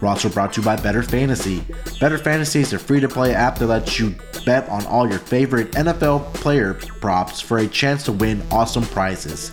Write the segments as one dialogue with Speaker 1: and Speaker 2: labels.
Speaker 1: We're also brought to you by BettorFantasy. Better Fantasy is a free to play app that lets you bet on all your favorite NFL player props for a chance to win awesome prizes.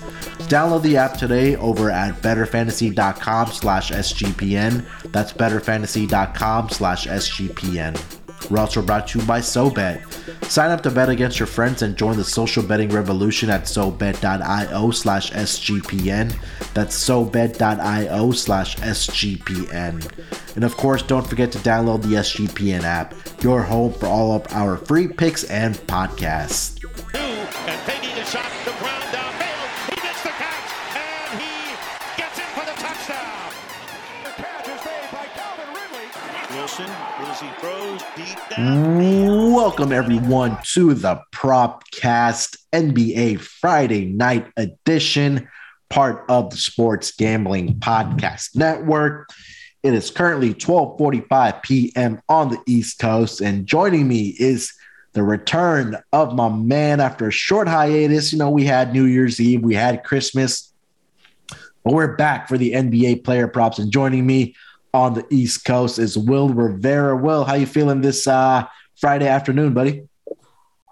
Speaker 1: Download the app today over at bettorfantasy.com slash SGPN. That's bettorfantasy.com slash SGPN. We're also brought to you by SoBet. Sign up to bet against your friends and join the social betting revolution at SoBet.io slash SGPN. That's SoBet.io slash SGPN. And of course, don't forget to download the SGPN app, your home for all of our free picks and podcasts. Welcome everyone to the Propcast NBA Friday night edition, part of the Sports Gambling Podcast Network. It is currently 12:45 p.m. on the East Coast, and joining me is the return of my man after a short hiatus. You know, we had New Year's Eve, we had Christmas, but we're back for the NBA player props. And joining me on the East Coast is Wil Rivera. Wil, how you feeling this uh, Friday afternoon, buddy?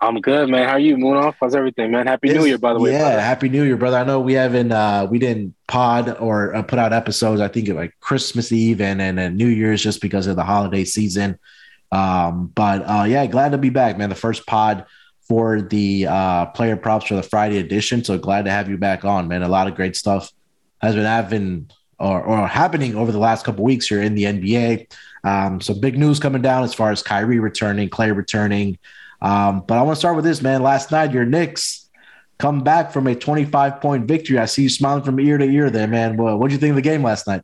Speaker 2: I'm good, man. How are you, Munaf? How's everything, man? Happy New Year, by the way.
Speaker 1: Yeah,
Speaker 2: brother.
Speaker 1: happy New Year, brother. I know we haven't uh we didn't pod or uh, put out episodes. I think like Christmas Eve and and, and New Year's just because of the holiday season. Um, but uh yeah, glad to be back, man. The first pod for the uh player props for the Friday edition. So glad to have you back on, man. A lot of great stuff has been having or, or happening over the last couple weeks here in the NBA. Um, some big news coming down as far as Kyrie returning, Klay returning. Um, but I want to start with this, man. Last night, your Knicks come back from a 25 point victory. I see you smiling from ear to ear there, man. What did you think of the game last night?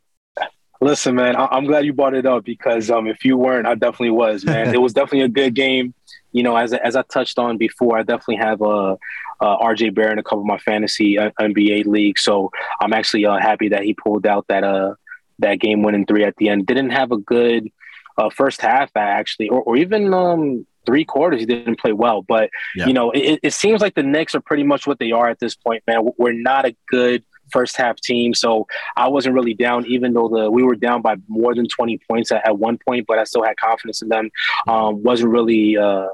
Speaker 2: Listen, man, I- I'm glad you brought it up because um, if you weren't, I definitely was, man. it was definitely a good game. You know, as as I touched on before, I definitely have uh, uh, RJ Barrett in a couple of my fantasy uh, NBA league, so I'm actually uh, happy that he pulled out that uh that game winning three at the end. Didn't have a good uh, first half actually, or, or even um three quarters. He didn't play well, but
Speaker 1: Yeah.
Speaker 2: you know, it, it seems like the Knicks are pretty much what they are at this point, man. We're not a good first half team, so I wasn't really down, even though the we were down by more than 20 points at, at one point, but I still had confidence in them. Um, wasn't really, uh,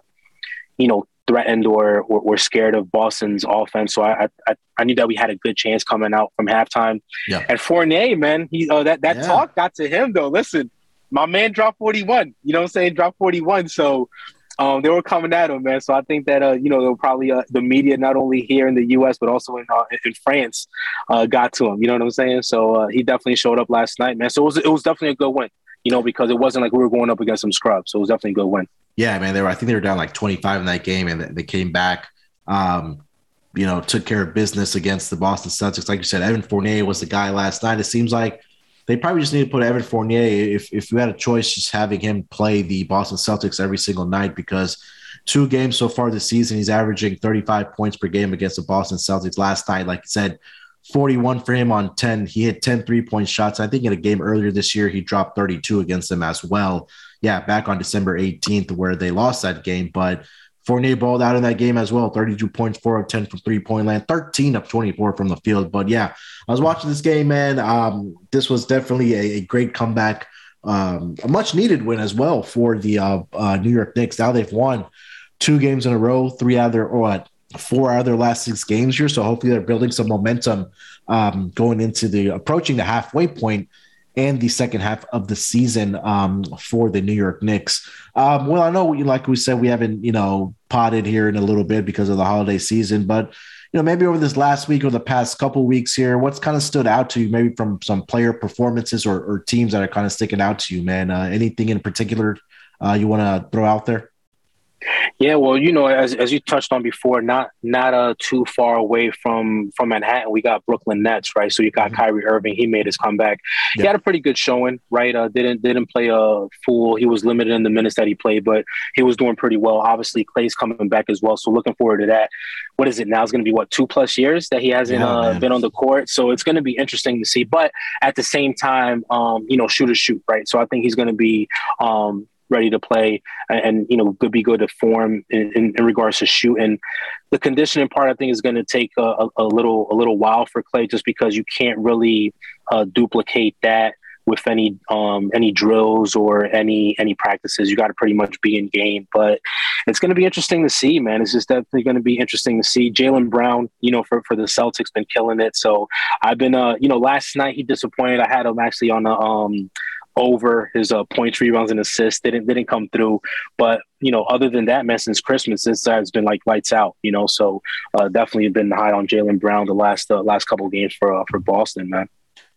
Speaker 2: you know, threatened or, or or scared of Boston's offense. So I, I I knew that we had a good chance coming out from halftime.
Speaker 1: Yeah.
Speaker 2: And Fournier, man, he uh, that that
Speaker 1: Yeah.
Speaker 2: talk got to him though. Listen, my man dropped 41. You know what I'm saying? Dropped 41. So. Um, they were coming at him, man. So I think that uh, you know they'll probably uh, the media not only here in the U.S. but also in uh, in France uh, got to him. You know what I'm saying? So uh, he definitely showed up last night, man. So it was it was definitely a good win. You know, because it wasn't like we were going up against some scrubs. So it was definitely a good win.
Speaker 1: Yeah, man. They were. I think they were down like 25 in that game, and they came back. Um, you know, took care of business against the Boston Celtics. Like you said, Evan Fournier was the guy last night. It seems like they probably just need to put Evan Fournier. If if you had a choice, just having him play the Boston Celtics every single night because two games so far this season, he's averaging 35 points per game against the Boston Celtics. Last night, like I said, 41 for him on 10. He hit 10 three point shots. I think in a game earlier this year, he dropped 32 against them as well. Yeah, back on December 18th, where they lost that game. But Fournier balled out in that game as well 32 points, 4 of 10 from three point land, 13 of 24 from the field. But yeah, I was watching this game, man. Um, this was definitely a, a great comeback. Um, a much needed win as well for the uh, uh, New York Knicks. Now they've won two games in a row, three out of their, or what, four out of their last six games here. So hopefully they're building some momentum um, going into the approaching the halfway point and the second half of the season um, for the New York Knicks. Um, well, I know, we, like we said, we haven't, you know, potted here in a little bit because of the holiday season, but you know, maybe over this last week or the past couple weeks here, what's kind of stood out to you, maybe from some player performances or, or teams that are kind of sticking out to you, man? Uh, anything in particular uh, you want to throw out there?
Speaker 2: Yeah, well, you know, as, as you touched on before, not not uh too far away from from Manhattan, we got Brooklyn Nets, right? So you got mm-hmm. Kyrie Irving, he made his comeback. Yeah. He had a pretty good showing, right? Uh, didn't didn't play a full. He was limited in the minutes that he played, but he was doing pretty well. Obviously, Klay's coming back as well, so looking forward to that. What is it now? It's going to be what two plus years that he hasn't yeah, uh, been on the court, so it's going to be interesting to see. But at the same time, um, you know, shoot or shoot, right? So I think he's going to be um, ready to play and, and you know could be good to form in, in, in, regards to shooting. The conditioning part I think is going to take a, a, little a little while for Klay just because you can't really uh, duplicate that with any um, any drills or any any practices. You got to pretty much be in game, but it's going to be interesting to see, man. It's just definitely going to be interesting to see. Jaylen Brown, you know, for for the Celtics, been killing it. So I've been, uh, you know, last night he disappointed. I had him actually on a um over his uh, points, rebounds, and assists. Didn't didn't come through. But you know, other than that, man, since Christmas, this side has been like lights out. You know, so uh, definitely been high on Jaylen Brown the last uh, last couple games for uh, for Boston, man.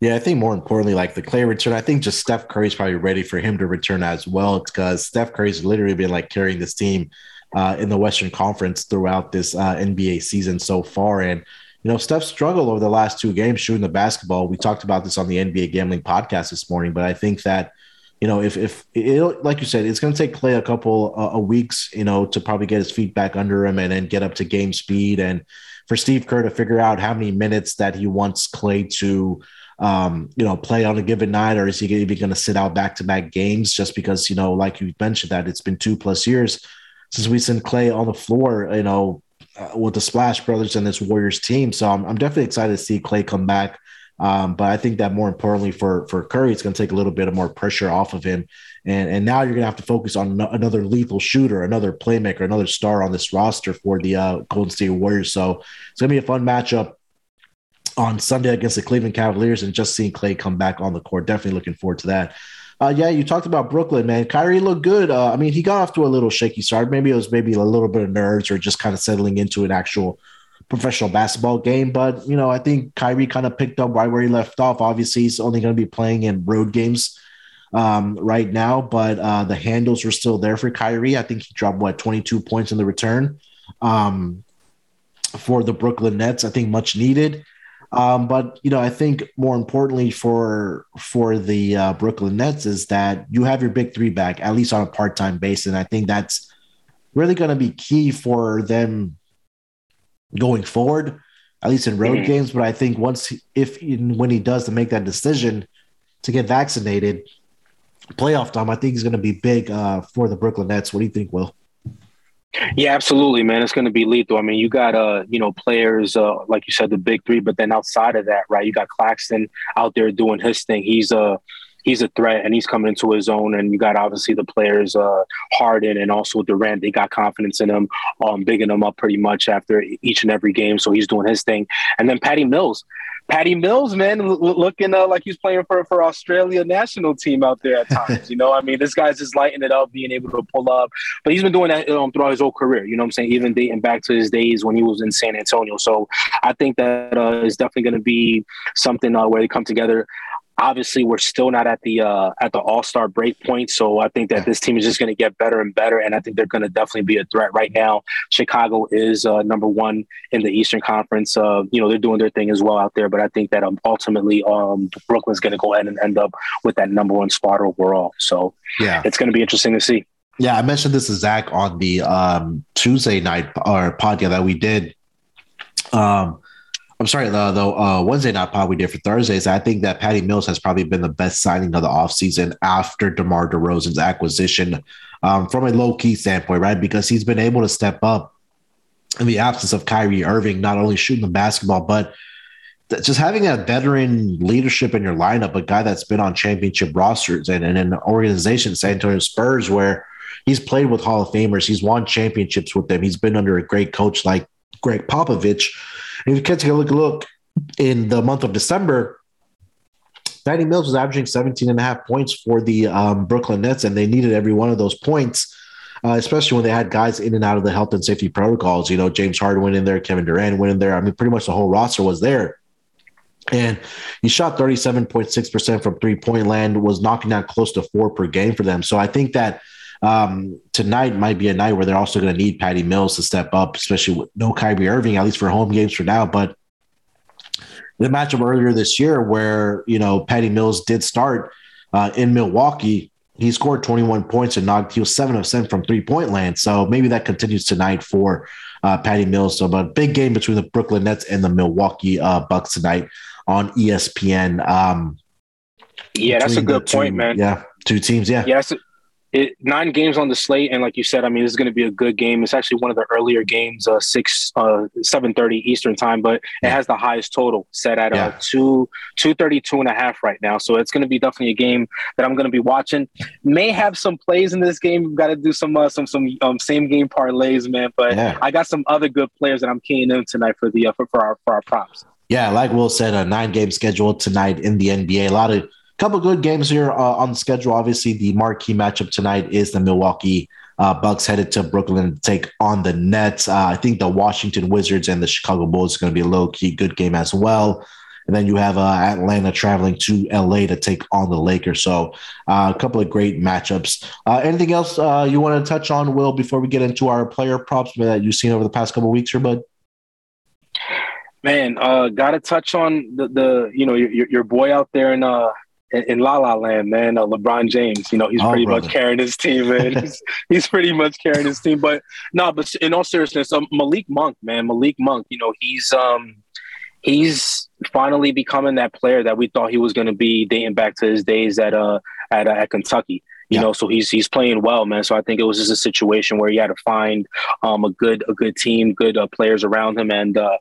Speaker 1: Yeah, I think more importantly, like the Klay return, I think just Steph Curry's probably ready for him to return as well because Steph Curry's literally been like carrying this team uh, in the Western Conference throughout this uh, NBA season so far, and you know, Steph struggled over the last two games shooting the basketball. We talked about this on the NBA gambling podcast this morning, but I think that, you know, if if it, like you said, it's going to take Klay a couple uh, weeks, you know, to probably get his feet back under him and then get up to game speed, and for Steve Kerr to figure out how many minutes that he wants Klay to, um, you know, play on a given night, or is he even going to sit out back to back games just because, you know, like you mentioned that it's been two plus years since we sent Klay on the floor, you know, uh, with the Splash Brothers and this Warriors team. So I'm, I'm definitely excited to see Klay come back. Um, but I think that more importantly for for Curry, it's going to take a little bit of more pressure off of him, and and now you're going to have to focus on no, another lethal shooter, another playmaker, another star on this roster for the uh, Golden State Warriors. So it's going to be a fun matchup on Sunday against the Cleveland Cavaliers, and just seeing Klay come back on the court, definitely looking forward to that. Uh, yeah, you talked about Brooklyn, man. Kyrie looked good. Uh, I mean, he got off to a little shaky start. Maybe it was maybe a little bit of nerves or just kind of settling into an actual professional basketball game. But you know, I think Kyrie kind of picked up right where he left off. Obviously, he's only going to be playing in road games um, right now, but uh, the handles were still there for Kyrie. I think he dropped what 22 points in the return um, for the Brooklyn Nets. I think much needed. Um, but you know, I think more importantly for for the uh, Brooklyn Nets is that you have your big three back at least on a part time basis, and I think that's really going to be key for them going forward, at least in road mm-hmm. games. But I think once if when he does to make that decision to get vaccinated, playoff time, I think he's going to be big uh, for the Brooklyn Nets. What do you think, Wil?
Speaker 2: Yeah, absolutely, man. It's going to be lethal. I mean, you got uh, you know, players uh, like you said, the big three, but then outside of that, right, you got Claxton out there doing his thing. He's a uh, he's a threat and he's coming into his own. And you got obviously the players, uh, Harden and also Durant. They got confidence in him, um, bigging him up pretty much after each and every game. So he's doing his thing. And then Patty Mills. Patty Mills, man, l- looking uh, like he's playing for for Australia national team out there at times. you know, I mean, this guy's just lighting it up, being able to pull up. But he's been doing that um, throughout his whole career. You know, what I'm saying even dating back to his days when he was in San Antonio. So I think that uh, is definitely going to be something uh, where they come together obviously we're still not at the uh, at the All Star break point, so I think that this team is just going to get better and better, and I think they're going to definitely be a threat. Right now, Chicago is uh, number one in the Eastern Conference. Uh, you know they're doing their thing as well out there, but I think that um, ultimately um, Brooklyn's going to go ahead and end up with that number one spot overall. So yeah, it's going to be interesting to see.
Speaker 1: Yeah, I mentioned this to Zach on the um, Tuesday night or podcast that we did. Um, I'm sorry, the, the uh, Wednesday night pod we did for Thursdays. I think that Patty Mills has probably been the best signing of the offseason after DeMar DeRozan's acquisition um, from a low key standpoint, right? Because he's been able to step up in the absence of Kyrie Irving, not only shooting the basketball, but just having a veteran leadership in your lineup, a guy that's been on championship rosters and, and an organization, San Antonio Spurs, where he's played with Hall of Famers, he's won championships with them, he's been under a great coach like Gregg Popovich if you take a look, look in the month of December, Patty Mills was averaging 17 and a half points for the um, Brooklyn Nets, and they needed every one of those points, uh, especially when they had guys in and out of the health and safety protocols. You know, James Harden went in there, Kevin Durant went in there. I mean, pretty much the whole roster was there. And he shot 37.6% from three point land, was knocking out close to four per game for them. So I think that um, tonight might be a night where they're also going to need Patty Mills to step up, especially with no Kyrie Irving, at least for home games for now. But the matchup earlier this year where, you know, Patty Mills did start uh, in Milwaukee, he scored 21 points and knocked, he was seven of seven from three point land. So maybe that continues tonight for uh, Patty Mills. So, but big game between the Brooklyn Nets and the Milwaukee uh, Bucks tonight on ESPN. Um,
Speaker 2: yeah, that's a good
Speaker 1: two,
Speaker 2: point, man.
Speaker 1: Yeah, two teams. Yeah,
Speaker 2: yeah, it, nine games on the slate, and like you said, I mean, this is going to be a good game. It's actually one of the earlier games, uh, six uh, seven thirty Eastern time, but it has the highest total set at uh, yeah. uh, two two thirty two and a half right now. So it's going to be definitely a game that I'm going to be watching. May have some plays in this game. We've got to do some uh, some some um, same game parlays, man. But yeah. I got some other good players that I'm keying in tonight for the uh, for, for our for our props.
Speaker 1: Yeah, like Wil said, a nine game schedule tonight in the NBA. A lot of couple good games here uh, on the schedule. Obviously, the marquee matchup tonight is the Milwaukee uh, Bucks headed to Brooklyn to take on the Nets. Uh, I think the Washington Wizards and the Chicago Bulls is going to be a low key good game as well. And then you have uh, Atlanta traveling to LA to take on the Lakers. So uh, a couple of great matchups. Uh, anything else you want to touch on, Wil, before we get into our player props that you've seen over the past couple weeks here, bud?
Speaker 2: Man, got to touch on the, the you know your, your boy out there in in, La La Land, man, uh, LeBron James. You know, he's oh, pretty brother. much carrying his team, man. he's, he's pretty much carrying his team. But no, but in all seriousness, um, Malik Monk, man, Malik Monk. You know, he's um he's finally becoming that player that we thought he was going to be, dating back to his days at uh at uh, at Kentucky. You yeah. know, so he's he's playing well, man. So I think it was just a situation where he had to find um, a good a good team, good uh, players around him, and uh,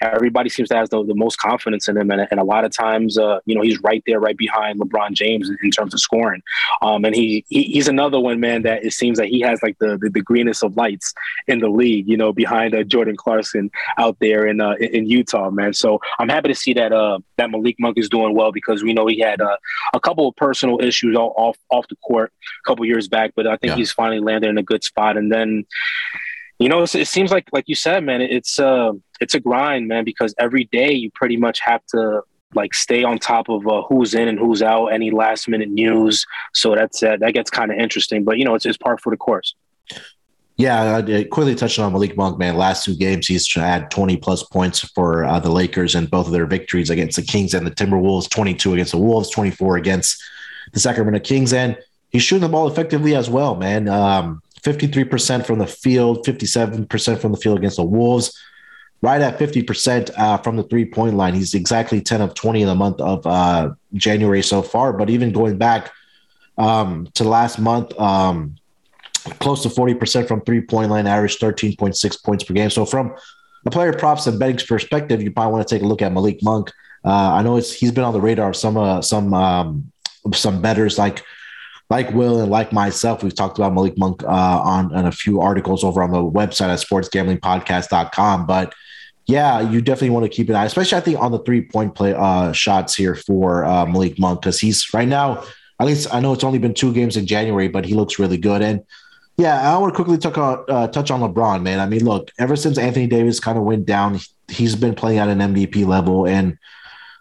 Speaker 2: everybody seems to have the, the most confidence in him. And, and a lot of times, uh, you know, he's right there, right behind LeBron James in, in terms of scoring. Um, and he, he, he's another one, man. That it seems that he has like the, the, the greenest of lights in the league. You know, behind uh, Jordan Clarkson out there in uh, in Utah, man. So I'm happy to see that uh, that Malik Monk is doing well because we know he had a couple of personal issues off off the court a couple years back, but I think yeah. he's finally landed in a good spot. And then, you know, it seems like, like you said, man, it's uh, it's a grind, man, because every day you pretty much have to like stay on top of uh, who's in and who's out, any last minute news. So that's uh, that gets kind of interesting, but you know, it's, it's part for the course.
Speaker 1: Yeah, I quickly touching on Malik Monk, man. Last two games, he's had 20 plus points for uh, the Lakers and both of their victories against the Kings and the Timberwolves, 22 against the Wolves, 24 against the Sacramento Kings. And he's shooting the ball effectively as well, man. Um, 53% from the field, 57% from the field against the Wolves, right at 50% uh, from the three point line. He's exactly 10 of 20 in the month of uh, January so far. But even going back um, to last month, um, close to 40% from three point line, average 13.6 points per game. So, from a player props and betting's perspective, you probably want to take a look at Malik Monk. Uh, I know it's he's been on the radar of some uh, some um, some bettors like like Wil and like myself, we've talked about Malik Monk uh, on, on a few articles over on the website at sportsgamblingpodcast.com. But yeah, you definitely want to keep an eye, especially I think on the three point play uh, shots here for uh, Malik Monk because he's right now. At least I know it's only been two games in January, but he looks really good. And yeah, I want to quickly on, uh, touch on LeBron, man. I mean, look, ever since Anthony Davis kind of went down, he's been playing at an MVP level, and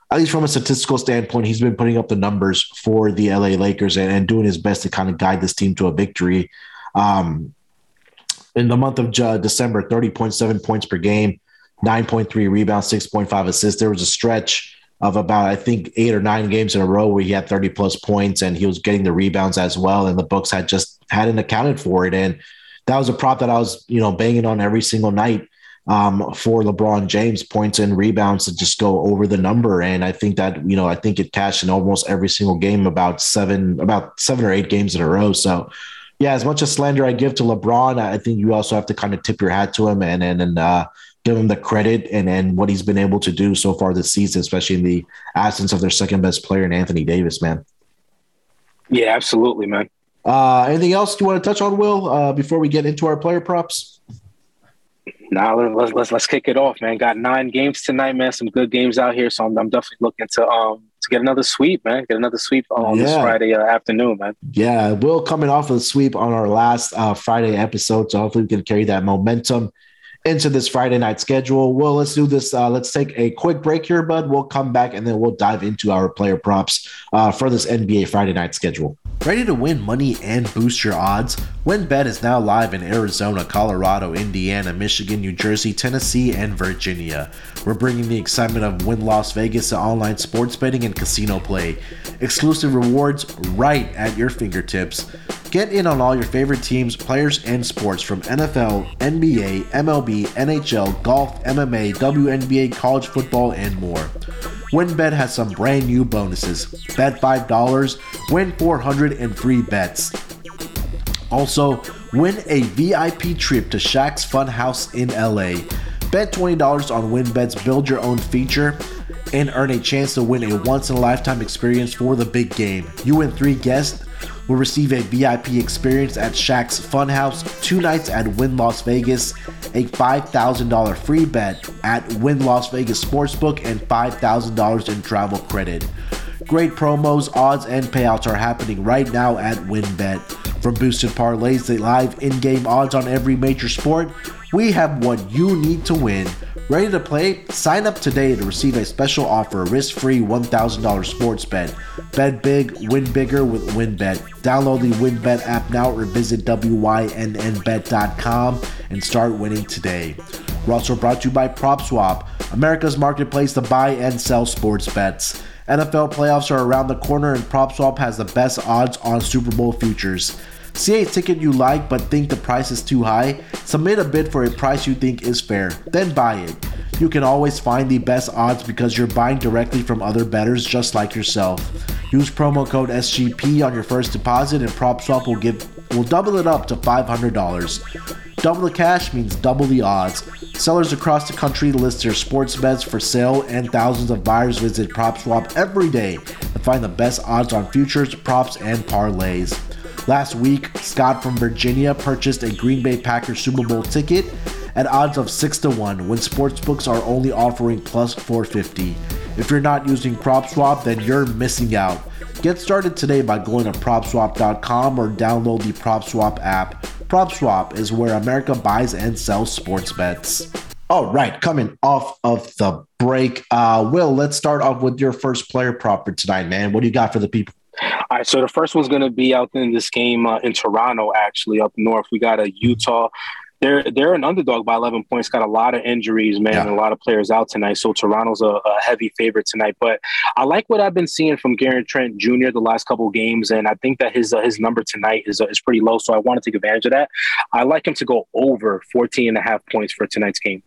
Speaker 1: at least from a statistical standpoint, he's been putting up the numbers for the LA Lakers and, and doing his best to kind of guide this team to a victory. Um, in the month of December, 30.7 points per game, 9.3 rebounds, 6.5 assists. There was a stretch of about, I think, eight or nine games in a row where he had 30 plus points and he was getting the rebounds as well. And the books had just hadn't accounted for it. And that was a prop that I was, you know, banging on every single night um, for LeBron James points and rebounds to just go over the number. And I think that, you know, I think it cashed in almost every single game about seven, about seven or eight games in a row. So, yeah, as much as slander I give to LeBron, I think you also have to kind of tip your hat to him and and, and uh, give him the credit and and what he's been able to do so far this season, especially in the absence of their second best player in Anthony Davis, man.
Speaker 2: Yeah, absolutely, man.
Speaker 1: Uh, anything else you want to touch on, Wil, uh, before we get into our player props?
Speaker 2: Nah, let's let's let's kick it off, man. Got nine games tonight, man. Some good games out here, so I'm, I'm definitely looking to um to get another sweep, man. Get another sweep on yeah. this Friday uh, afternoon, man.
Speaker 1: Yeah, we'll coming off of the sweep on our last uh, Friday episode, so hopefully we can carry that momentum into this Friday night schedule. Well, let's do this. Uh, let's take a quick break here, bud. We'll come back and then we'll dive into our player props uh, for this NBA Friday night schedule. Ready to win money and boost your odds? WynnBET is now live in Arizona, Colorado, Indiana, Michigan, New Jersey, Tennessee, and Virginia. We're bringing the excitement of Wynn Las Vegas to online sports betting and casino play. Exclusive rewards right at your fingertips. Get in on all your favorite teams, players, and sports from NFL, NBA, MLB, NHL, golf, MMA, WNBA, college football, and more. WynnBET has some brand new bonuses. Bet $5, win 400 and free bets. Also, win a VIP trip to Shaq's Funhouse in LA. Bet $20 on WynnBET's Build Your Own feature and earn a chance to win a once in a lifetime experience for the big game. You and three guests will receive a VIP experience at Shaq's Funhouse, two nights at Wynn Las Vegas, a $5,000 free bet at Wynn Las Vegas Sportsbook, and $5,000 in travel credit. Great promos, odds, and payouts are happening right now at WynnBET. From boosted parlays to live in game odds on every major sport, we have what you need to win. Ready to play? Sign up today to receive a special offer a risk free $1,000 sports bet. Bet big, win bigger with WynnBET. Download the WynnBET app now or visit WYNNBet.com and start winning today. We're also brought to you by PropSwap, America's marketplace to buy and sell sports bets. NFL playoffs are around the corner and PropSwap has the best odds on Super Bowl futures. See a ticket you like but think the price is too high? Submit a bid for a price you think is fair, then buy it. You can always find the best odds because you're buying directly from other bettors just like yourself. Use promo code SGP on your first deposit and PropSwap will give will double it up to $500. Double the cash means double the odds. Sellers across the country list their sports bets for sale, and thousands of buyers visit PropSwap every day to find the best odds on futures, props, and parlays. Last week, Scott from Virginia purchased a Green Bay Packers Super Bowl ticket at odds of 6 to 1 when sportsbooks are only offering plus 450. If you're not using PropSwap, then you're missing out. Get started today by going to propswap.com or download the PropSwap app. PropSwap is where America buys and sells sports bets. All right, coming off of the break, uh, Wil, let's start off with your first player prop for tonight, man. What do you got for the people?
Speaker 2: All right, so the first one's going to be out in this game uh, in Toronto, actually up north. We got a Utah. They're they're an underdog by 11 points. Got a lot of injuries, man, yeah. and a lot of players out tonight. So Toronto's a, a, heavy favorite tonight. But I like what I've been seeing from Gary Trent Jr. the last couple games, and I think that his uh, his number tonight is uh, is pretty low. So I want to take advantage of that. I like him to go over 14 and a half points for tonight's game.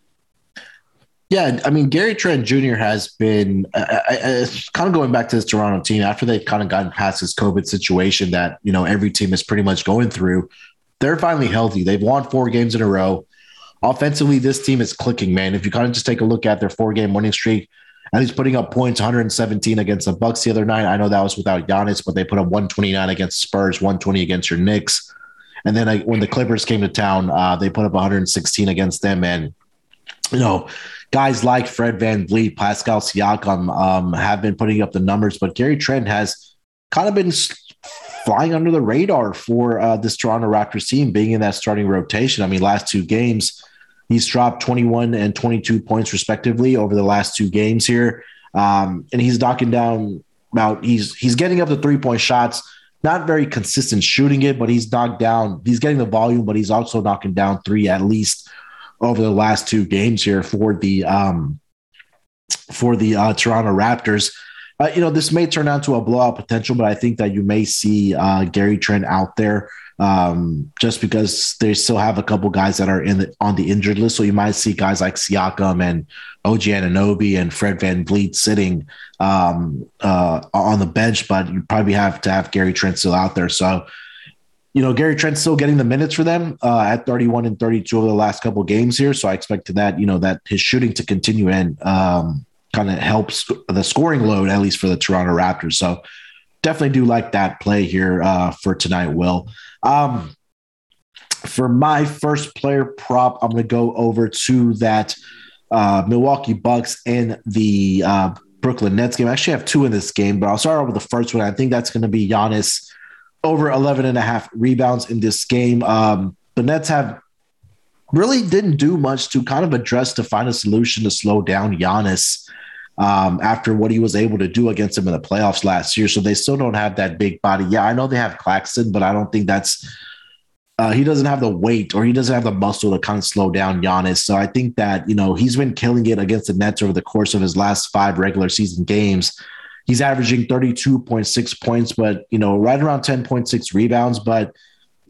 Speaker 1: Yeah, I mean Gary Trent Jr. has been uh, uh kind of going back to this Toronto team after they've kind of gotten past this COVID situation that you know every team is pretty much going through. They're finally healthy. They've won four games in a row. Offensively, this team is clicking, man. If you kind of just take a look at their four game winning streak, and he's putting up points 117 against the Bucks the other night. I know that was without Giannis, but they put up 129 against Spurs, 120 against your Knicks. And then I, when the Clippers came to town, uh, they put up 116 against them. And, you know, guys like Fred Van VanVleet, Pascal Siakam um, have been putting up the numbers, but Gary Trent has kind of been flying under the radar for uh, this Toronto Raptors team being in that starting rotation. I mean, last two games, he's dropped 21 and 22 points respectively over the last two games here. Um, and he's knocking down about he's he's getting up the three point shots, not very consistent shooting it, but he's knocked down. He's getting the volume, but he's also knocking down three at least over the last two games here for the um, for the uh, Toronto Raptors. Uh, you know, this may turn out to a blowout potential, but I think that you may see uh, Gary Trent out there um, just because they still have a couple guys that are in the, on the injured list. So you might see guys like Siakam and OG Anunoby and Fred Van VanVleet sitting um, uh, on the bench, but you probably have to have Gary Trent still out there. So you know, Gary Trent's still getting the minutes for them uh, at 31 and 32 over the last couple games here. So I expect that, you know, that his shooting to continue and um, kind of helps the scoring load, at least for the Toronto Raptors. So definitely do like that play here uh, for tonight, Wil. Um, for my first player prop, I'm going to go over to that uh, Milwaukee Bucks and the uh, Brooklyn Nets game. I actually have two in this game, but I'll start off with the first one. I think that's going to be Giannis over 11 and a half rebounds in this game. Um, the Nets have really didn't do much to kind of address to find a solution to slow down Giannis. um, after what he was able to do against him in the playoffs last year. So they still don't have that big body. Yeah, I know they have Claxton, but I don't think that's uh, he doesn't have the weight or he doesn't have the muscle to kind of slow down Giannis. So I think that, you know, he's been killing it against the Nets over the course of his last five regular season games. He's averaging 32.6 points, but, you know, right around 10.6 rebounds. But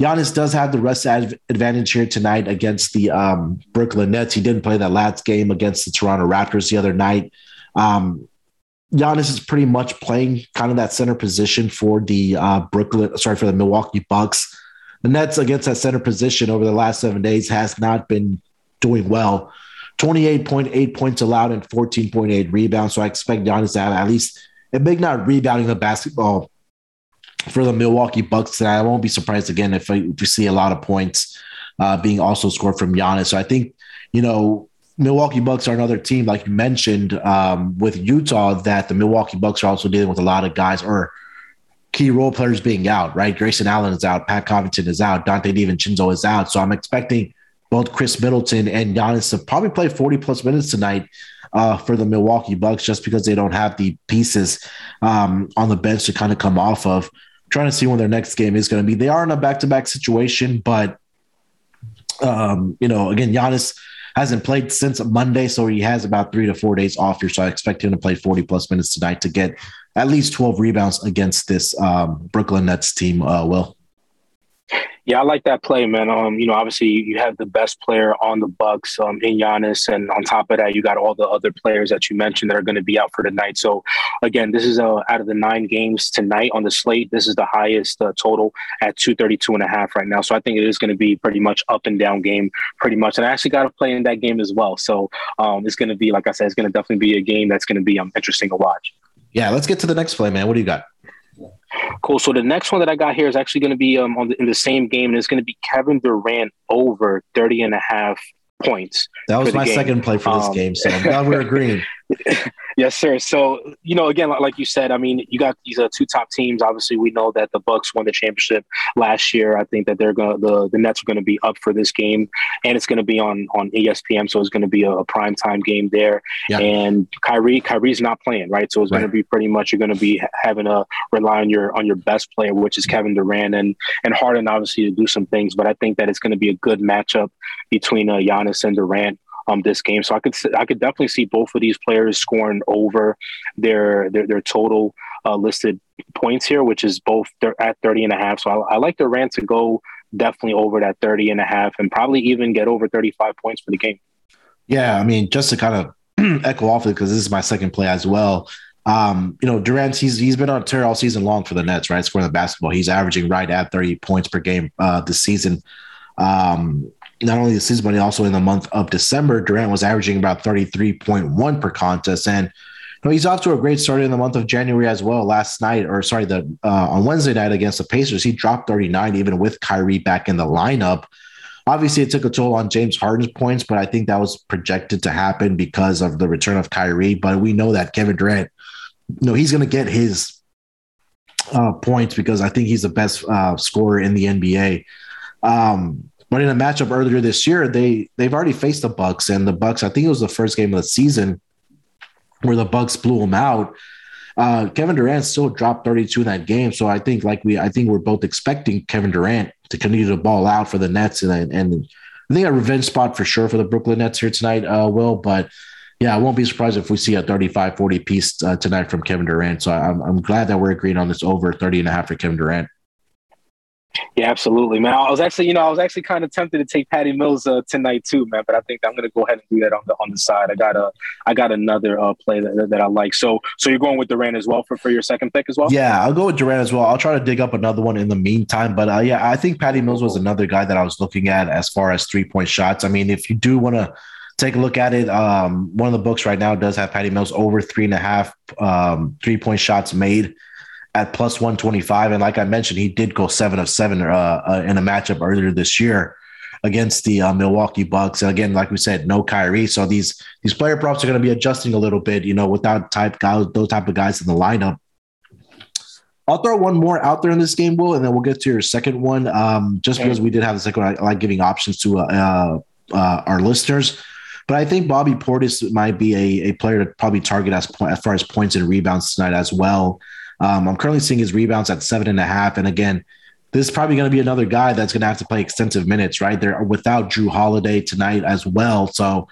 Speaker 1: Giannis does have the rest advantage here tonight against the um, Brooklyn Nets. He didn't play that last game against the Toronto Raptors the other night. Um, Giannis is pretty much playing kind of that center position for the uh, Brooklyn, sorry, for the Milwaukee Bucks the Nets against that center position over the last seven days has not been doing well. 28.8 points allowed and 14.8 rebounds. So I expect Giannis to have at least a big not rebounding the basketball for the Milwaukee Bucks tonight. I won't be surprised again if, I, if we see a lot of points uh, being also scored from Giannis. So I think, you know, Milwaukee Bucks are another team, like you mentioned, um, with Utah, that the Milwaukee Bucks are also dealing with a lot of guys or key role players being out, right? Grayson Allen is out, Pat Connaughton is out, Donte DiVincenzo is out. So I'm expecting both Khris Middleton and Giannis to probably play 40 plus minutes tonight uh, for the Milwaukee Bucks just because they don't have the pieces um, on the bench to kind of come off of. trying to see when their next game is going to be. They are in a back to back situation, but, um, you know, again, Giannis hasn't played since Monday, so he has about three to four days off here. So I expect him to play 40 plus minutes tonight to get at least 12 rebounds against this um, Brooklyn Nets team, uh, Wil.
Speaker 2: Yeah, I like that play, man. Um, you know, obviously you have the best player on the Bucks um, in Giannis, and on top of that, you got all the other players that you mentioned that are going to be out for tonight. So, again, this is uh, out of the nine games tonight on the slate. This is the highest uh, total at 232 and a half right now. So I think it is going to be pretty much up and down game, pretty much. And I actually got to play in that game as well. So um, it's going to be, like I said, it's going to definitely be a game that's going to be um, interesting to watch.
Speaker 1: Yeah, let's get to the next play, man. What do you got?
Speaker 2: Cool. So the next one that I got here is actually going to be um, on the, in the same game, and it's going to be Kevin Durant over 30 and a half points.
Speaker 1: That was my game. second play for this um, game, so I'm glad we're agreeing.
Speaker 2: yes, sir. So you know, again, like you said, I mean, you got these uh, two top teams. Obviously, we know that the Bucks won the championship last year. I think that they're gonna the the Nets are going to be up for this game, and it's going to be on on ESPN, so it's going to be a, a prime time game there. Yeah. And Kyrie, Kyrie's not playing, right? So it's right. going to be pretty much you're going to be having to rely on your on your best player, which is Kevin Durant, and and Harden obviously to do some things. But I think that it's going to be a good matchup between uh, Giannis and Durant um, this game. So I could I could definitely see both of these players scoring over their their, their total uh, listed points here, which is both they're at 30 and a half. So I, I like Durant to go definitely over that 30 and a half and probably even get over 35 points for the game.
Speaker 1: Yeah, I mean, just to kind of echo off it because this is my second play as well. Um, you know, Durant, he's he's been on tear all season long for the Nets, right? Scoring the basketball. He's averaging right at 30 points per game uh, this season. Um, not only the season, but also in the month of December, Durant was averaging about 33.1 per contest. And he's off to a great start in the month of January as well. Last night, or sorry, the uh, on Wednesday night against the Pacers, he dropped 39 even with Kyrie back in the lineup. Obviously, it took a toll on James Harden's points, but I think that was projected to happen because of the return of Kyrie. But we know that Kevin Durant, you know, he's going to get his uh, points because I think he's the best uh, scorer in the NBA. Um, but in a matchup earlier this year, they they've already faced the Bucks, and the Bucks. I think it was the first game of the season where the Bucks blew them out. Uh, Kevin Durant still dropped 32 in that game, so I think like we, I think we're both expecting Kevin Durant to continue to ball out for the Nets, and and I think a revenge spot for sure for the Brooklyn Nets here tonight, uh, Wil. But yeah, I won't be surprised if we see a 35 40 piece uh, tonight from Kevin Durant. So I'm, I'm glad that we're agreeing on this over 30 and a half for Kevin Durant.
Speaker 2: Yeah, absolutely, man. I was actually, you know, I was actually kind of tempted to take Patty Mills uh, tonight too, man. But I think I'm to go ahead and do that on the on the side. I got a, I got another uh, play that, that I like. So, so you're going with Durant as well for, for your second pick as well?
Speaker 1: Yeah, I'll go with Durant as well. I'll try to dig up another one in the meantime. But uh, yeah, I think Patty Mills was another guy that I was looking at as far as three point shots. I mean, if you do want to take a look at it, um, one of the books right now does have Patty Mills over three and a half um, three point shots made at plus 125. And like I mentioned, he did go seven of seven uh, uh, in a matchup earlier this year against the uh, Milwaukee Bucks. And again, like we said, no Kyrie. So these these player props are going to be adjusting a little bit, you know, without type guys, those type of guys in the lineup. I'll throw one more out there in this game, Wil, and then we'll get to your second one. Um, just okay. because we did have the second one, I like giving options to uh, uh, our listeners. But I think Bobby Portis might be a, a player to probably target as, as far as points and rebounds tonight as well. Um, I'm currently seeing his rebounds at seven and a half. And again, this is probably going to be another guy that's going to have to play extensive minutes, right? They're without Jrue Holiday tonight as well. So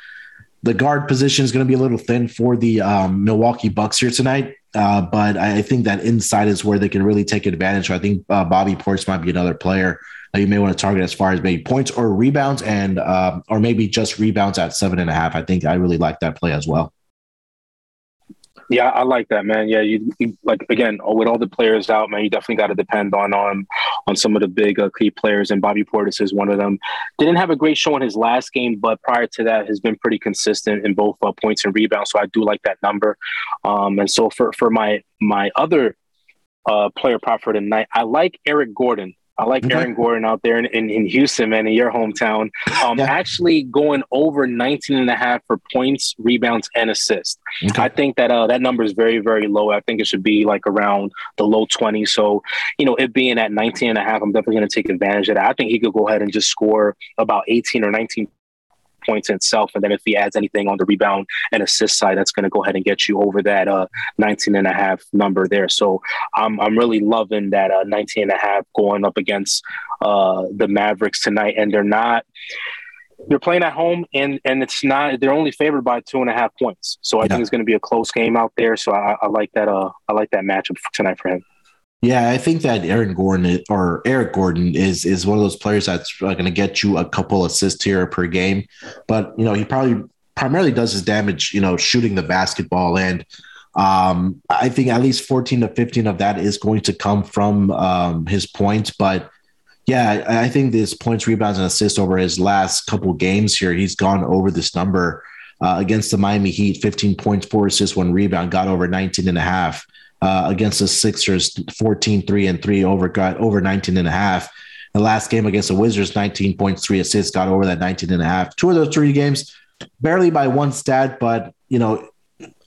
Speaker 1: the guard position is going to be a little thin for the um, Milwaukee Bucks here tonight. Uh, but I think that inside is where they can really take advantage. So I think uh, Bobby Portis might be another player that you may want to target as far as maybe points or rebounds and uh, or maybe just rebounds at seven and a half. I think I really like that play as well.
Speaker 2: Yeah, I like that, man. Yeah, you, you, like again with all the players out, man. You definitely got to depend on on on some of the big uh, key players, and Bobby Portis is one of them. Didn't have a great show in his last game, but prior to that, has been pretty consistent in both uh, points and rebounds. So I do like that number. Um, and so for for my my other uh, player prop for tonight, I like Eric Gordon. I like okay. Aaron Gordon out there in, in, in, Houston, man, in your hometown. Um, yeah. Actually going over 19 and a half for points, rebounds, and assists. Okay. I think that uh, that number is very, very low. I think it should be like around the low 20s. So, you know, it being at 19 and a half, I'm definitely going to take advantage of that. I think he could go ahead and just score about 18 or 19 points in itself. And then if he adds anything on the rebound and assist side, that's going to go ahead and get you over that uh, 19 and a half number there. So I'm, I'm really loving that uh, 19 and a half going up against uh, the Mavericks tonight. And they're not, they're playing at home and and it's not they're only favored by two and a half points so i yeah. think it's going to be a close game out there so I, I, like that uh i like that matchup tonight for him
Speaker 1: yeah, I think that Aaron Gordon or Eric Gordon is is one of those players that's going to get you a couple assists here per game, but you know he probably primarily does his damage, you know, shooting the basketball, and um, I think at least fourteen to fifteen of that is going to come from um, his points, but. Yeah, I think this points, rebounds, and assists over his last couple games here, he's gone over this number uh, against the Miami Heat 15 points, four assists, one rebound, got over 19 and a half uh, against the Sixers 14 3 and 3 over got over 19 and a half. The last game against the Wizards 19.3 assists got over that 19 and a half. Two of those three games barely by one stat, but you know,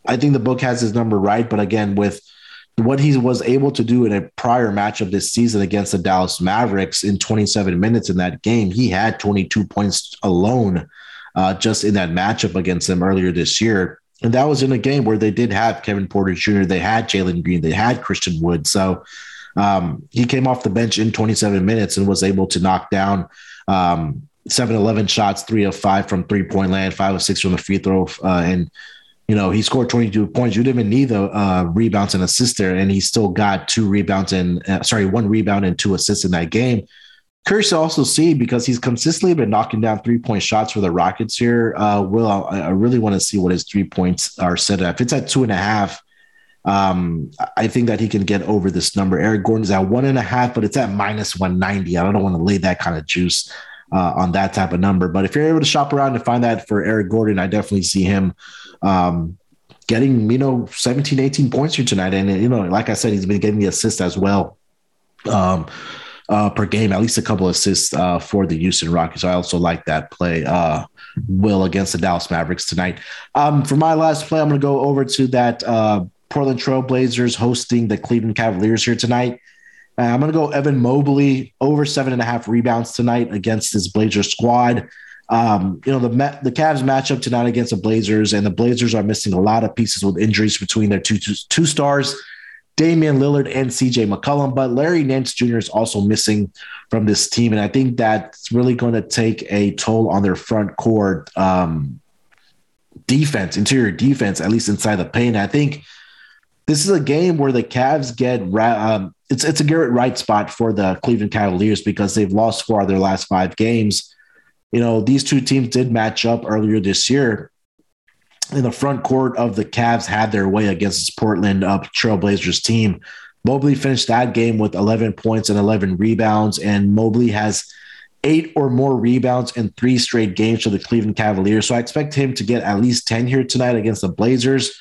Speaker 1: I think the book has his number right, but again with what he was able to do in a prior matchup this season against the Dallas Mavericks in 27 minutes in that game, he had 22 points alone uh, just in that matchup against them earlier this year. And that was in a game where they did have Kevin Porter Jr., they had Jalen Green, they had Christian Wood. So um, he came off the bench in 27 minutes and was able to knock down um, 7 11 shots, three of five from three point land, five of six from the free throw. Uh, and, you know, he scored 22 points. You didn't even need the uh, rebounds and assists there. And he still got two rebounds and, uh, sorry, one rebound and two assists in that game. Curious to also see because he's consistently been knocking down three point shots for the Rockets here. Uh, Wil, I, I really want to see what his three points are set at. If it's at two and a half, um, I think that he can get over this number. Eric Gordon's at one and a half, but it's at minus 190. I don't want to lay that kind of juice uh, on that type of number. But if you're able to shop around and find that for Eric Gordon, I definitely see him um, getting, you know, 17, 18 points here tonight. And, you know, like I said, he's been getting the assist as well. Um, uh, per game, at least a couple assists uh, for the Houston Rockets. I also like that play, uh, Wil, against the Dallas Mavericks tonight. Um, for my last play, I'm going to go over to that uh, Portland Trailblazers hosting the Cleveland Cavaliers here tonight. Uh, I'm going to go Evan Mobley over seven and a half rebounds tonight against this Blazers squad. Um, you know, the the Cavs matchup tonight against the Blazers, and the Blazers are missing a lot of pieces with injuries between their two, two, two stars. Damian Lillard and CJ McCollum, but Larry Nance Jr. is also missing from this team. And I think that's really going to take a toll on their front court um, defense, interior defense, at least inside the paint. I think this is a game where the Cavs get um, it's it's a Garrett Wright spot for the Cleveland Cavaliers because they've lost four of their last five games. You know, these two teams did match up earlier this year, in the front court of the Cavs had their way against this Portland uh, Trailblazers team. Mobley finished that game with 11 points and 11 rebounds, and Mobley has eight or more rebounds in three straight games for the Cleveland Cavaliers. So I expect him to get at least 10 here tonight against the Blazers,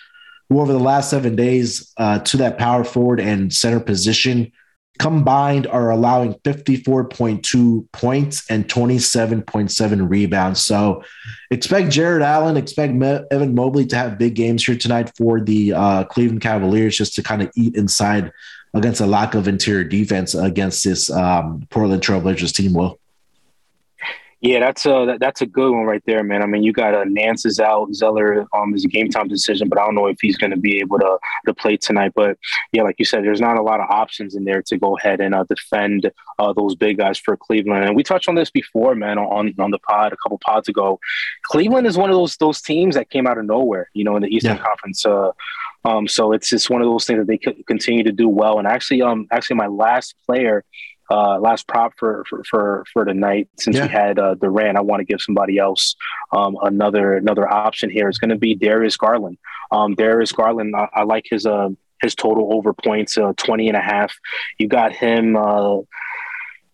Speaker 1: who over the last seven days uh, to that power forward and center position combined are allowing 54.2 points and 27.7 rebounds. So expect Jarrett Allen, expect Evan Mobley to have big games here tonight for the uh, Cleveland Cavaliers just to kind of eat inside against a lack of interior defense against this um, Portland Trailblazers team, Wil.
Speaker 2: Yeah, that's a that, that's a good one right there, man. I mean, you got uh, Nance is out, Zeller um is a game time decision, but I don't know if he's going to be able to to play tonight. But yeah, like you said, there's not a lot of options in there to go ahead and uh, defend uh, those big guys for Cleveland. And we touched on this before, man, on on the pod a couple pods ago. Cleveland is one of those those teams that came out of nowhere, you know, in the Eastern yeah. Conference. Uh, um, so it's just one of those things that they could continue to do well. And actually, um, actually, my last player uh, last prop for for for, for tonight. Since yeah. we had uh, Durant, I want to give somebody else um, another another option here. It's going to be Darius Garland. Um, Darius Garland, I, I like his uh, his total over points, uh, 20 and a half. You got him, uh,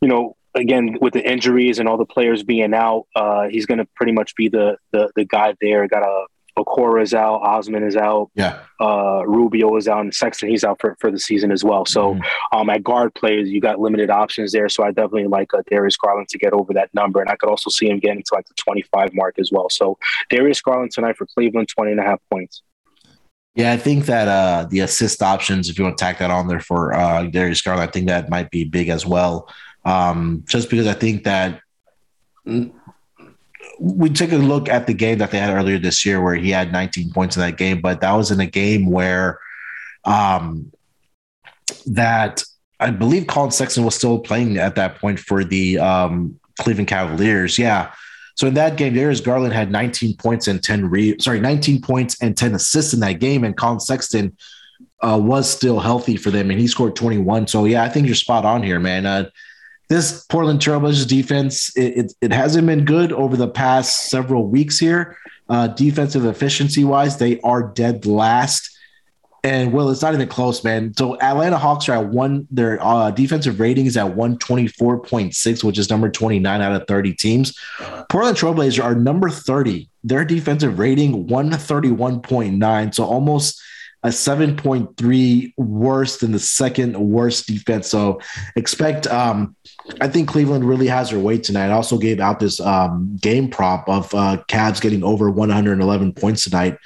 Speaker 2: you know, again with the injuries and all the players being out, uh, he's going to pretty much be the, the the guy there. Got a Okoro is out, Osman is out,
Speaker 1: yeah.
Speaker 2: Uh, Rubio is out, and Sexton he's out for, for the season as well. So mm-hmm. um, at guard players, you got limited options there. So I definitely like uh, Darius Garland to get over that number, and I could also see him getting to like the 25 mark as well. So Darius Garland tonight for Cleveland, 20 and a half points.
Speaker 1: Yeah, I think that uh, the assist options, if you want to tack that on there for uh, Darius Garland, I think that might be big as well. Um, just because I think that we took a look at the game that they had earlier this year where he had 19 points in that game, but that was in a game where um, that I believe Collin Sexton was still playing at that point for the um, Cleveland Cavaliers. Yeah. So in that game, Darius Garland had 19 points and 10 re sorry, 19 points and 10 assists in that game, and Collin Sexton uh, was still healthy for them, and he scored 21. So yeah, I think you're spot on here, man. Uh, this Portland Trailblazers defense, it, it, it, hasn't been good over the past several weeks here. Uh, defensive efficiency wise, they are dead last. And well, it's not even close, man. So Atlanta Hawks are at one, their uh, defensive rating is at 124.6, which is number 29 out of 30 teams. Portland Trailblazers are number 30. Their defensive rating 131.9. So almost a 7.3 worse than the second worst defense. So expect um, I think Cleveland really has their weight tonight. I also gave out this um, game prop of uh, Cavs getting over 111 points tonight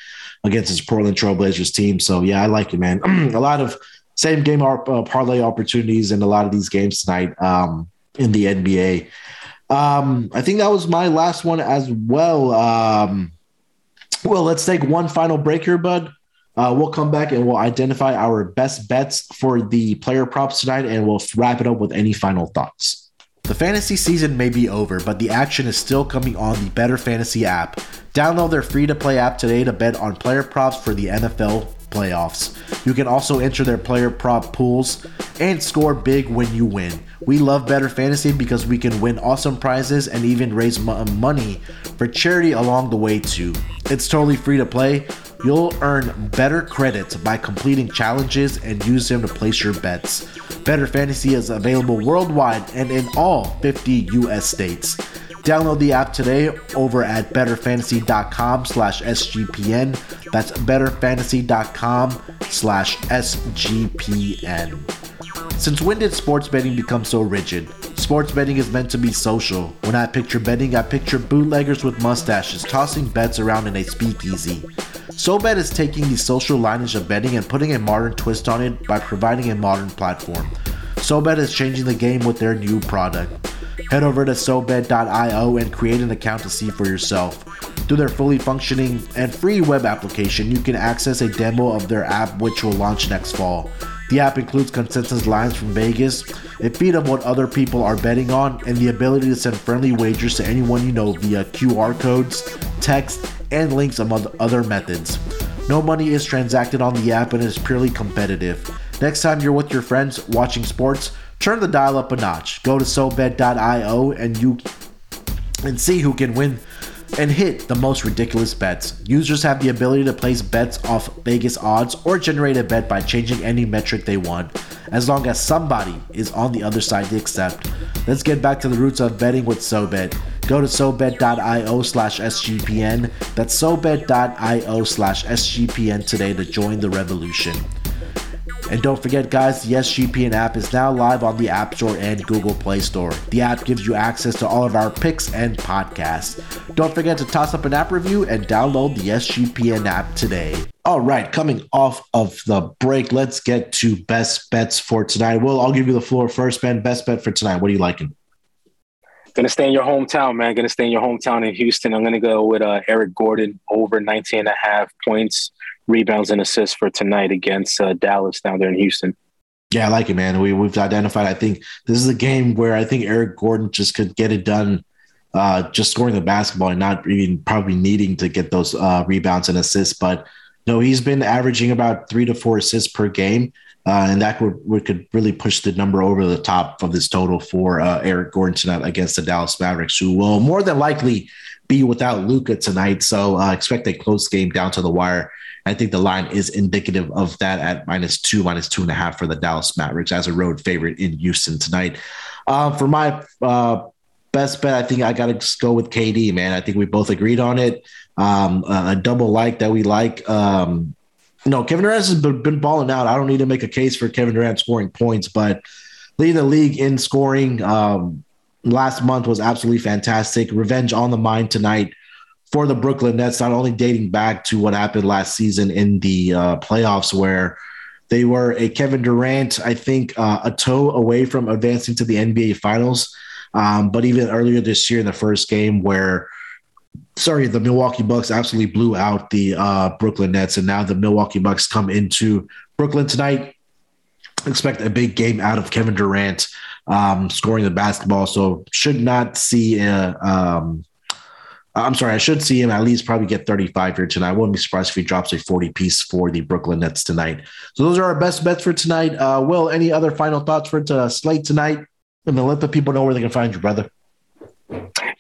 Speaker 1: against this Portland Trailblazers team. So yeah, I like it, man. a lot of same game uh, parlay opportunities in a lot of these games tonight um, in the NBA. Um, I think that was my last one as well. Um, well, let's take one final break here, bud. Uh, we'll come back and we'll identify our best bets for the player props tonight, and we'll wrap it up with any final thoughts. The fantasy season may be over, but the action is still coming on the BettorFantasy app. Download their free to play app today to bet on player props for the NFL playoffs. You can also enter their player prop pools and score big when you win. We love BettorFantasy because we can win awesome prizes and even raise money for charity along the way too. It's totally free to play. You'll earn better credits by completing challenges and use them to place your bets. BettorFantasy is available worldwide and in all 50 US states. Download the app today over at bettorfantasy.com slash SGPN. That's bettorfantasy.com slash SGPN. Since when did sports betting become so rigid? Sports betting is meant to be social. When I picture betting, I picture bootleggers with mustaches tossing bets around in a speakeasy. SoBet is taking the social lineage of betting and putting a modern twist on it by providing a modern platform. SoBet is changing the game with their new product. Head over to SoBet.io and create an account to see for yourself. Through their fully functioning and free web application, you can access a demo of their app which will launch next fall. The app includes consensus lines from Vegas, a feed of what other people are betting on, and the ability to send friendly wagers to anyone you know via QR codes, text, and links among other methods. No money is transacted on the app and is purely competitive. Next time you're with your friends watching sports, turn the dial up a notch. Go to SoBet.io and you and see who can win and hit the most ridiculous bets. Users have the ability to place bets off Vegas odds or generate a bet by changing any metric they want, as long as somebody is on the other side to accept. Let's get back to the roots of betting with SoBet. Go to SoBet.io slash SGPN. That's SoBet.io slash SGPN today to join the revolution. And don't forget, guys, the SGPN app is now live on the App Store and Google Play Store. The app gives you access to all of our picks and podcasts. Don't forget to toss up an app review and download the SGPN app today. All right, coming off of the break, let's get to best bets for tonight. Well, I'll give you the floor first, Ben. Best bet for tonight. What are you liking?
Speaker 2: Gonna stay in your hometown, man. Gonna stay in your hometown in Houston. I'm gonna go with uh, Eric Gordon over 19 and a half points, rebounds, and assists for tonight against uh, Dallas down there in Houston.
Speaker 1: Yeah, I like it, man. We we've identified. I think this is a game where I think Eric Gordon just could get it done, uh, just scoring the basketball and not even probably needing to get those uh, rebounds and assists. But no, he's been averaging about three to four assists per game, uh, and that would, could really push the number over the top of this total for uh, Eric Gordon tonight against the Dallas Mavericks, who will more than likely be without Luka tonight. So uh, expect a close game down to the wire. I think the line is indicative of that at minus two, minus two and a half for the Dallas Mavericks as a road favorite in Houston tonight. Uh, for my uh, best bet, I think I got to go with KD, man. I think we both agreed on it. Um, a double like that we like. Um, no, Kevin Durant has been, balling out. I don't need to make a case for Kevin Durant scoring points, but leading the league in scoring um, last month was absolutely fantastic. Revenge on the mind tonight for the Brooklyn Nets, not only dating back to what happened last season in the uh, playoffs, where they were a Kevin Durant, I think, uh, a toe away from advancing to the NBA Finals. Um, but even earlier this year in the first game, where sorry, the Milwaukee Bucks absolutely blew out the uh, Brooklyn Nets, and now the Milwaukee Bucks come into Brooklyn tonight. Expect a big game out of Kevin Durant um, scoring the basketball, so should not see a. Um, I'm sorry, I should see him at least probably get 35 here tonight. I wouldn't be surprised if he drops a 40 piece for the Brooklyn Nets tonight. So those are our best bets for tonight. Uh, Wil, any other final thoughts for to slate tonight? And then let the people know where they can find you, brother.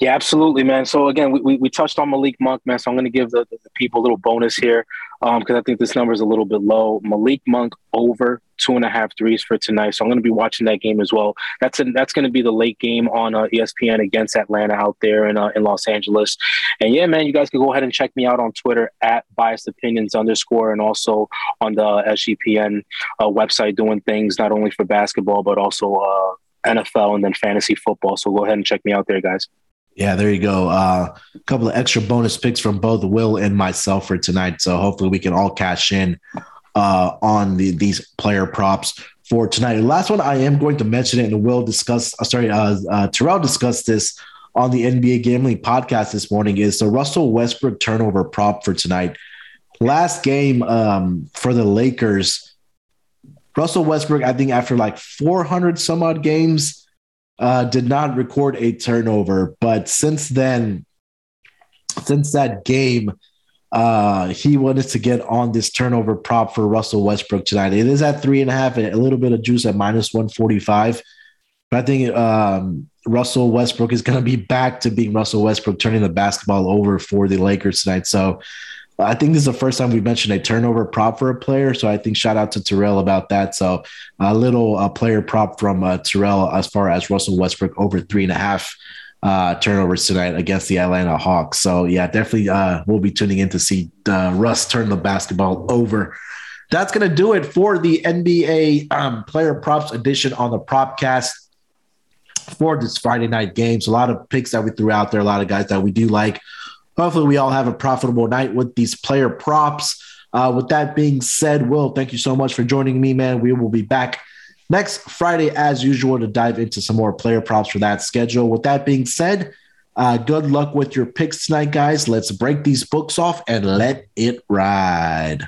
Speaker 2: Yeah, absolutely, man. So again, we, we, we touched on Malik Monk, man. So I'm going to give the, the, people a little bonus here because um, I think this number is a little bit low. Malik Monk over two and a half threes for tonight. So I'm going to be watching that game as well. That's a, that's going to be the late game on uh, ESPN against Atlanta out there in uh, in Los Angeles. And yeah, man, you guys can go ahead and check me out on Twitter at biased opinions underscore and also on the SGPN uh, website doing things not only for basketball but also uh, NFL and then fantasy football. So go ahead and check me out there, guys.
Speaker 1: Yeah, there you go. Uh, a couple of extra bonus picks from both Wil and myself for tonight. So hopefully we can all cash in uh, on the, these player props for tonight. The last one I am going to mention it, and Wil discuss. Uh, sorry, uh, uh, Terrell discussed this on the NBA Gambling Podcast this morning. Is the Russell Westbrook turnover prop for tonight? Last game um, for the Lakers Russell Westbrook, I think after like 400 some odd games, uh, did not record a turnover. But since then, since that game, uh, he wanted to get on this turnover prop for Russell Westbrook tonight. It is at three and a half, and a little bit of juice at minus 145. But I think um, Russell Westbrook is going to be back to being Russell Westbrook, turning the basketball over for the Lakers tonight. So I think this is the first time we've mentioned a turnover prop for a player. So I think shout out to Terrell about that. So a little uh, player prop from uh, Terrell as far as Russell Westbrook over three and a half uh, turnovers tonight against the Atlanta Hawks. So yeah, definitely uh, we'll be tuning in to see uh, Russ turn the basketball over. That's going to do it for the NBA um, player props edition on the Propcast for this Friday night games. A lot of picks that we threw out there, a lot of guys that we do like. Hopefully, we all have a profitable night with these player props. Uh, with that being said, Wil, thank you so much for joining me, man. We will be back next Friday, as usual, to dive into some more player props for that schedule. With that being said, uh, good luck with your picks tonight, guys. Let's break these books off and let it ride.